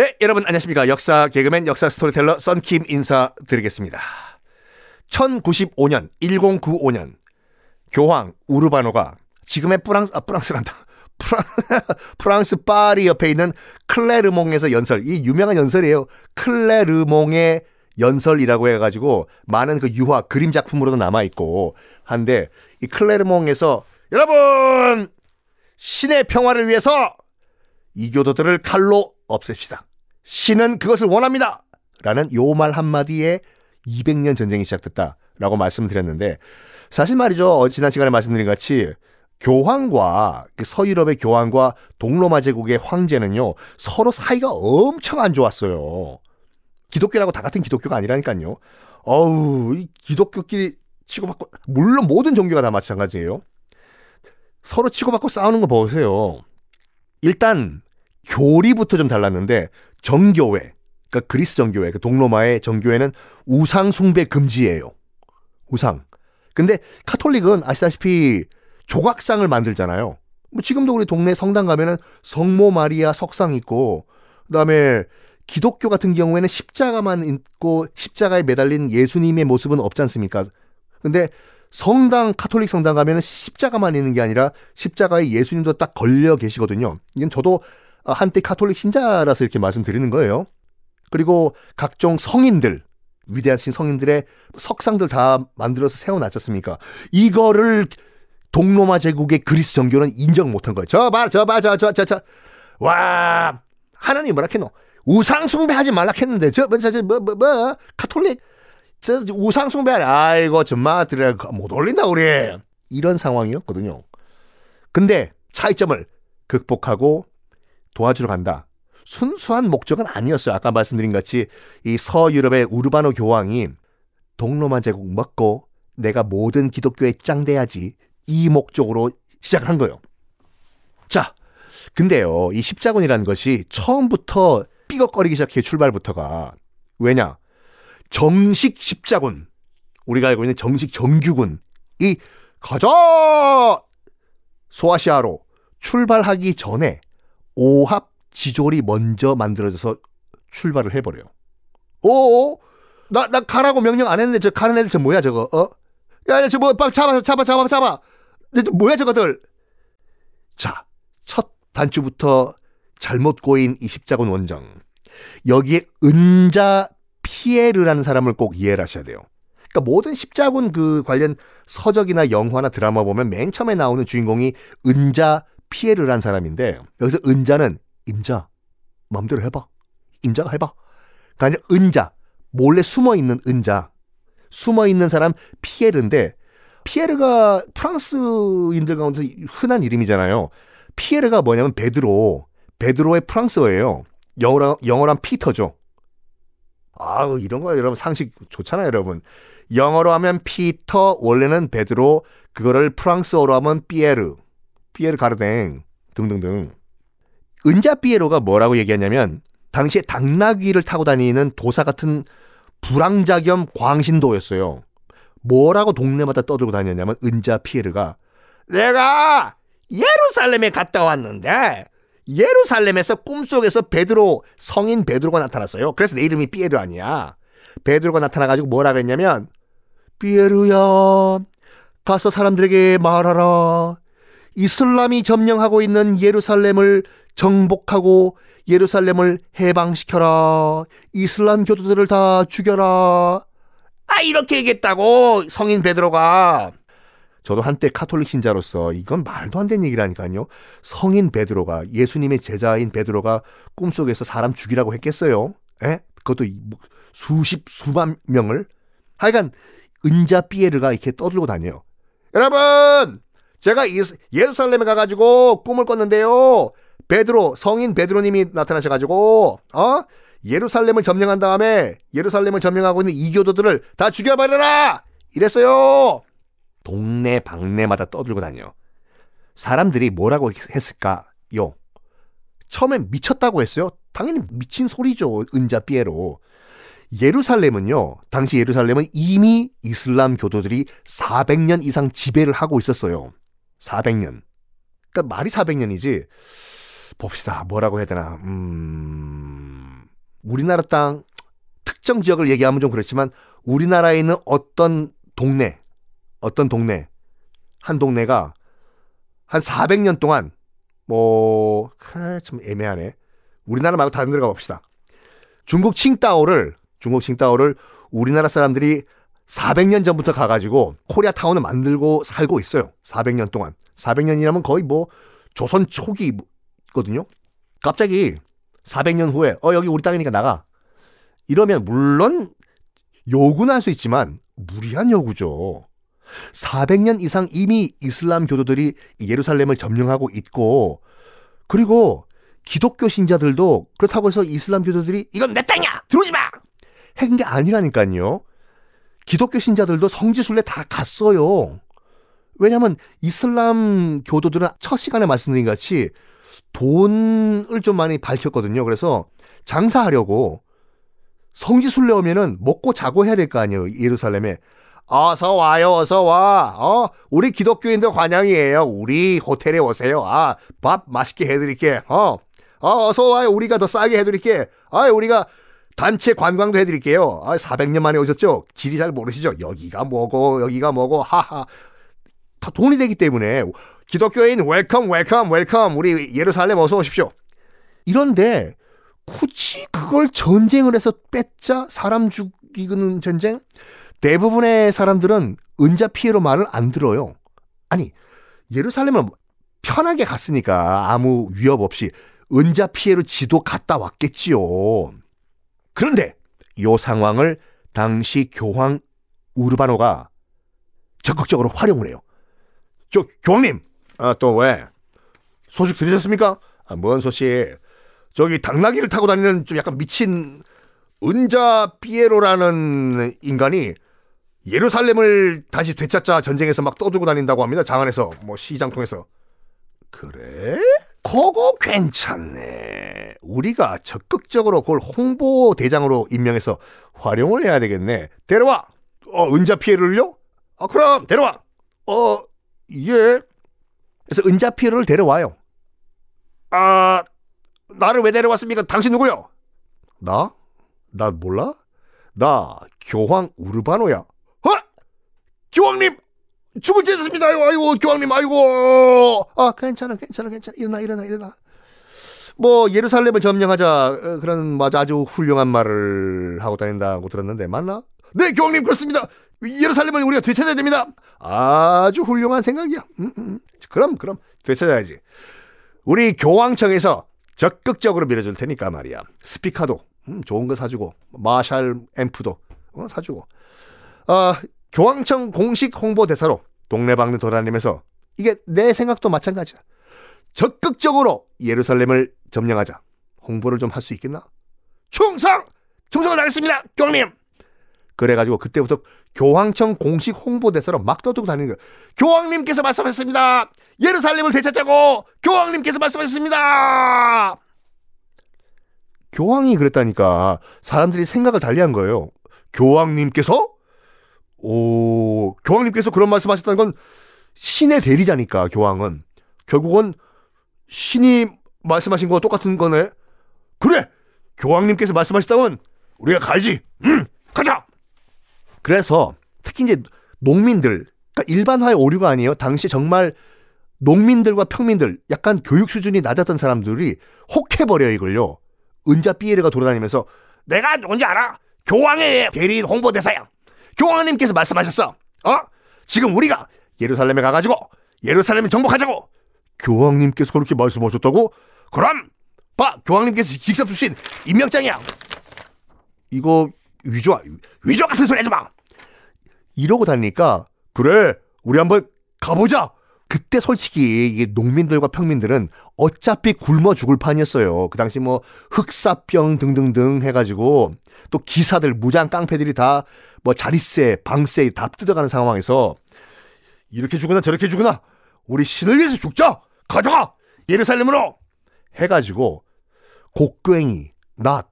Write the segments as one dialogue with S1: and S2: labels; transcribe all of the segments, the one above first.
S1: 네, 여러분 안녕하십니까. 역사 개그맨 역사 스토리텔러 썬킴 인사드리겠습니다. 1095년, 1095년 교황 우르바노가 지금의 프랑스 아 프랑스란다. 프랑, 프랑스 파리 옆에 있는 클레르몽에서 연설, 이 유명한 연설이에요. 클레르몽의 연설이라고 해가지고 많은 그 유화 그림 작품으로도 남아 있고 한데 이 클레르몽에서 여러분 신의 평화를 위해서 이교도들을 칼로 없앱시다. 신은 그것을 원합니다. 라는 요 말 한마디에 200년 전쟁이 시작됐다라고 말씀드렸는데 사실 말이죠. 지난 시간에 말씀드린 같이 교황과 그 서유럽의 교황과 동로마 제국의 황제는요 서로 사이가 엄청 안 좋았어요. 기독교라고 다 같은 기독교가 아니라니까요. 어우 이 기독교끼리 치고받고 물론 모든 종교가 다 마찬가지예요. 서로 치고받고 싸우는 거 보세요. 일단 교리부터 좀 달랐는데 정교회, 그러니까 그리스 정교회, 그 동로마의 정교회는 우상 숭배 금지예요. 우상. 근데 카톨릭은 아시다시피 조각상을 만들잖아요. 뭐 지금도 우리 동네 성당 가면은 성모 마리아 석상 있고 그다음에 기독교 같은 경우에는 십자가만 있고 십자가에 매달린 예수님의 모습은 없지 않습니까? 근데 성당 카톨릭 성당 가면은 십자가만 있는 게 아니라 십자가에 예수님도 딱 걸려 계시거든요. 이건 저도 한때 카톨릭 신자라서 이렇게 말씀드리는 거예요. 그리고 각종 성인들 위대하신 성인들의 석상들 다 만들어서 세워놨지 않습니까? 이거를 동로마 제국의 그리스 정교는 인정 못한 거예요. 저 봐, 저 봐, 저, 저, 저, 저. 와, 하나님 뭐라 했노? 우상 숭배하지 말라 했는데, 저, 뭐, 저, 뭐, 뭐, 뭐, 카톨릭, 저, 우상 숭배, 아이고, 정말, 들어, 못 올린다, 우리. 이런 상황이었거든요. 근데 차이점을 극복하고 도와주러 간다. 순수한 목적은 아니었어요. 아까 말씀드린 같이 이 서유럽의 우르바노 교황이 동로마 제국 먹고 내가 모든 기독교에 짱돼야지 이 목적으로 시작한 거예요. 자, 근데요, 이 십자군이라는 것이 처음부터 삐걱거리기 시작해 출발부터가 왜냐? 정식 십자군, 우리가 알고 있는 정식 정규군, 이 가자 소아시아로 출발하기 전에 오합 지졸이 먼저 만들어져서 출발을 해버려요. 오, 나, 나 가라고 명령 안 했는데 저 가는 애들 저 뭐야 저거, 어? 야, 야, 저 뭐, 잡아, 잡아, 잡아, 잡아. 뭐야 저거들. 자, 첫 단추부터 잘못 꼬인 이 십자군 원정. 여기에 은자 피에르라는 사람을 꼭 이해를 하셔야 돼요. 그러니까 모든 십자군 그 관련 서적이나 영화나 드라마 보면 맨 처음에 나오는 주인공이 은자 피에르라는 사람인데 여기서 은자는 임자 마음대로 해봐. 임자가 해봐. 그러니까 아니라 은자 몰래 숨어 있는 은자 숨어 있는 사람 피에르인데 피에르가 프랑스인들 가운데 흔한 이름이잖아요. 피에르가 뭐냐면 베드로 베드로의 프랑스어예요. 영어로 영어론 피터죠. 아우 이런 거 여러분 상식 좋잖아요, 여러분. 영어로 하면 피터 원래는 베드로 그거를 프랑스어로 하면 피에르 피에르 가르댕 등등등. 은자 피에르가 뭐라고 얘기하냐면 당시에 당나귀를 타고 다니는 도사 같은 부랑자 겸 광신도였어요. 뭐라고 동네마다 떠들고 다녔냐면 은자 피에르가 내가 예루살렘에 갔다 왔는데 예루살렘에서 꿈속에서 베드로 성인 베드로가 나타났어요. 그래서 내 이름이 피에르 아니야. 베드로가 나타나가지고 뭐라고 했냐면 피에르야 가서 사람들에게 말하라. 이슬람이 점령하고 있는 예루살렘을 정복하고 예루살렘을 해방시켜라. 이슬람 교도들을 다 죽여라. 아, 이렇게 얘기했다고 성인 베드로가. 저도 한때 카톨릭 신자로서 이건 말도 안 되는 얘기라니까요. 성인 베드로가 예수님의 제자인 베드로가 꿈속에서 사람 죽이라고 했겠어요. 에? 그것도 뭐 수십 수만 명을 하여간 은자 피에르가 이렇게 떠들고 다녀요. 여러분, 제가 예루살렘에 가가지고 꿈을 꿨는데요. 베드로 성인 베드로님이 나타나셔가지고 어 예루살렘을 점령한 다음에 예루살렘을 점령하고 있는 이교도들을 다 죽여버려라 이랬어요. 동네 방네마다 떠들고 다녀. 사람들이 뭐라고 했을까요? 처음엔 미쳤다고 했어요. 당연히 미친 소리죠. 은자 삐에로. 예루살렘은요. 당시 예루살렘은 이미 이슬람 교도들이 400년 이상 지배를 하고 있었어요. 400년. 그러니까 말이 400년이지. 봅시다. 뭐라고 해야 되나. 음. 우리나라 땅 특정 지역을 얘기하면 좀 그렇지만 우리나라에 있는 어떤 동네, 어떤 동네, 한 동네가 한 400년 동안 뭐, 하, 참 애매하네. 우리나라 말고 다른 데로 가봅시다. 중국 칭따오를, 중국 칭따오를 우리나라 사람들이 400년 전부터 가가지고 코리아 타운을 만들고 살고 있어요. 400년 동안. 400년이라면 거의 뭐 조선 초기거든요. 갑자기 400년 후에 어 여기 우리 땅이니까 나가. 이러면 물론 요구는 할 수 있지만 무리한 요구죠. 400년 이상 이미 이슬람 교도들이 예루살렘을 점령하고 있고 그리고 기독교 신자들도 그렇다고 해서 이슬람 교도들이 이건 내 땅이야 들어오지 마 했는 게 아니라니까요. 기독교 신자들도 성지순례 다 갔어요. 왜냐하면 이슬람 교도들은 첫 시간에 말씀드린 같이 돈을 좀 많이 밝혔거든요. 그래서 장사하려고 성지순례 오면은 먹고 자고 해야 될 거 아니에요. 예루살렘에. 어서 와요, 어서 와. 어, 우리 기독교인들 환영이에요. 우리 호텔에 오세요. 아, 밥 맛있게 해드릴게. 어, 어, 어서 와요. 우리가 더 싸게 해드릴게. 아, 우리가 단체 관광도 해드릴게요. 아, 400년 만에 오셨죠? 지리 잘 모르시죠? 여기가 뭐고, 여기가 뭐고, 하하. 다 돈이 되기 때문에 기독교인 welcome, welcome, welcome. 우리 예루살렘 어서 오십시오. 이런데 굳이 그걸 전쟁을 해서 뺏자 사람 죽이는 전쟁? 대부분의 사람들은 은자 피에르 말을 안 들어요. 아니 예루살렘을 편하게 갔으니까 아무 위협 없이 은자 피해로 지도 갔다 왔겠지요. 그런데 이 상황을 당시 교황 우르바노가 적극적으로 활용을 해요. 저 교황님, 아 또 왜? 소식 들으셨습니까? 아, 뭔 소식? 저기 당나귀를 타고 다니는 좀 약간 미친 은자 피에로라는 인간이 예루살렘을 다시 되찾자 전쟁에서 막 떠들고 다닌다고 합니다. 장안에서 뭐 시장 통해서. 그래? 그거 괜찮네. 우리가 적극적으로 그걸 홍보 대장으로 임명해서 활용을 해야 되겠네. 데려와. 어, 은자 피해를요? 아, 그럼 데려와. 어, 예. 그래서 은자 피해를 데려와요. 아, 나를 왜 데려왔습니까? 당신 누구요? 나? 나 몰라? 나 교황 우르바노야. 어? 교황님 죽을 째졌습니다. 아이고 교황님 아이고. 아 괜찮아 괜찮아 괜찮아 일어나 일어나 일어나. 뭐 예루살렘을 점령하자 어, 그런 아주 훌륭한 말을 하고 다닌다고 들었는데 맞나? 네 교황님 그렇습니다. 예루살렘을 우리가 되찾아야 됩니다. 아주 훌륭한 생각이야. 음, 음. 그럼 그럼 되찾아야지. 우리 교황청에서 적극적으로 밀어줄 테니까 말이야. 스피커도 음, 좋은 거 사주고 마샬 앰프도 어, 사주고. 어, 교황청 공식 홍보 대사로 동네방네 돌아다니면서 이게 내 생각도 마찬가지야. 적극적으로 예루살렘을 점령하자. 홍보를 좀 할 수 있겠나? 충성! 충성을 하겠습니다, 교황님! 그래가지고 그때부터 교황청 공식 홍보대사로 막 떠들고 다니는 거예요. 교황님께서 말씀하셨습니다. 예루살렘을 되찾자고 교황님께서 말씀하셨습니다. 교황이 그랬다니까 사람들이 생각을 달리한 거예요. 교황님께서 오 교황님께서 그런 말씀하셨다는 건 신의 대리자니까 교황은 결국은 신이 말씀하신 거와 똑같은 거네. 그래 교황님께서 말씀하셨다면 우리가 가야지. 응 가자. 그래서 특히 이제 농민들 그러니까 일반화의 오류가 아니에요. 당시 정말 농민들과 평민들 약간 교육 수준이 낮았던 사람들이 혹해버려 이걸요. 은자 삐에르가 돌아다니면서 내가 누군지 알아? 교황의 대리인 홍보대사야. 교황님께서 말씀하셨어. 어? 지금 우리가 예루살렘에 가가지고 예루살렘을 정복하자고. 교황님께서 그렇게 말씀하셨다고? 그럼 봐 교황님께서 직접 주신 임명장이야. 이거 위조 위조 같은 소리 하지 마. 이러고 다니니까 그래 우리 한번 가보자. 그때 솔직히 이게 농민들과 평민들은 어차피 굶어 죽을 판이었어요. 그 당시 뭐 흑사병 등등등 해가지고 또 기사들 무장 깡패들이 다 뭐 자리세, 방세 다 뜯어가는 상황에서 이렇게 죽으나 저렇게 죽으나 우리 신을 위해서 죽자. 가져가 예루살렘으로 해가지고 곡괭이, 낫,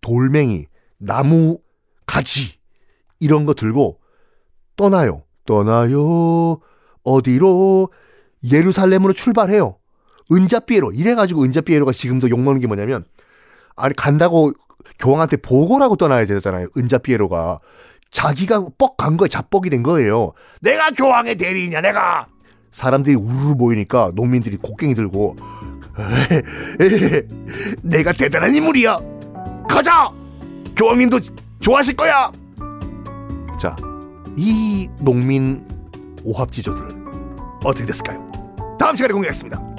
S1: 돌멩이, 나무 가지 이런 거 들고 떠나요. 떠나요. 어디로? 예루살렘으로 출발해요. 은자 피에로 이래가지고 은자 피에로가 지금도 욕먹는 게 뭐냐면 아니 간다고 교황한테 보고라고 떠나야 되잖아요. 은자 피에로가 자기가 뻑 간 거에 자뻑이 된 거예요. 내가 교황의 대리인이야 내가. 사람들이 우르르 모이니까 농민들이 곡괭이 들고 내가 대단한 인물이야. 가자. 교황님도 좋아하실 거야. 자, 이 농민 오합지조들 어떻게 됐을까요? 다음 시간에 공개하겠습니다.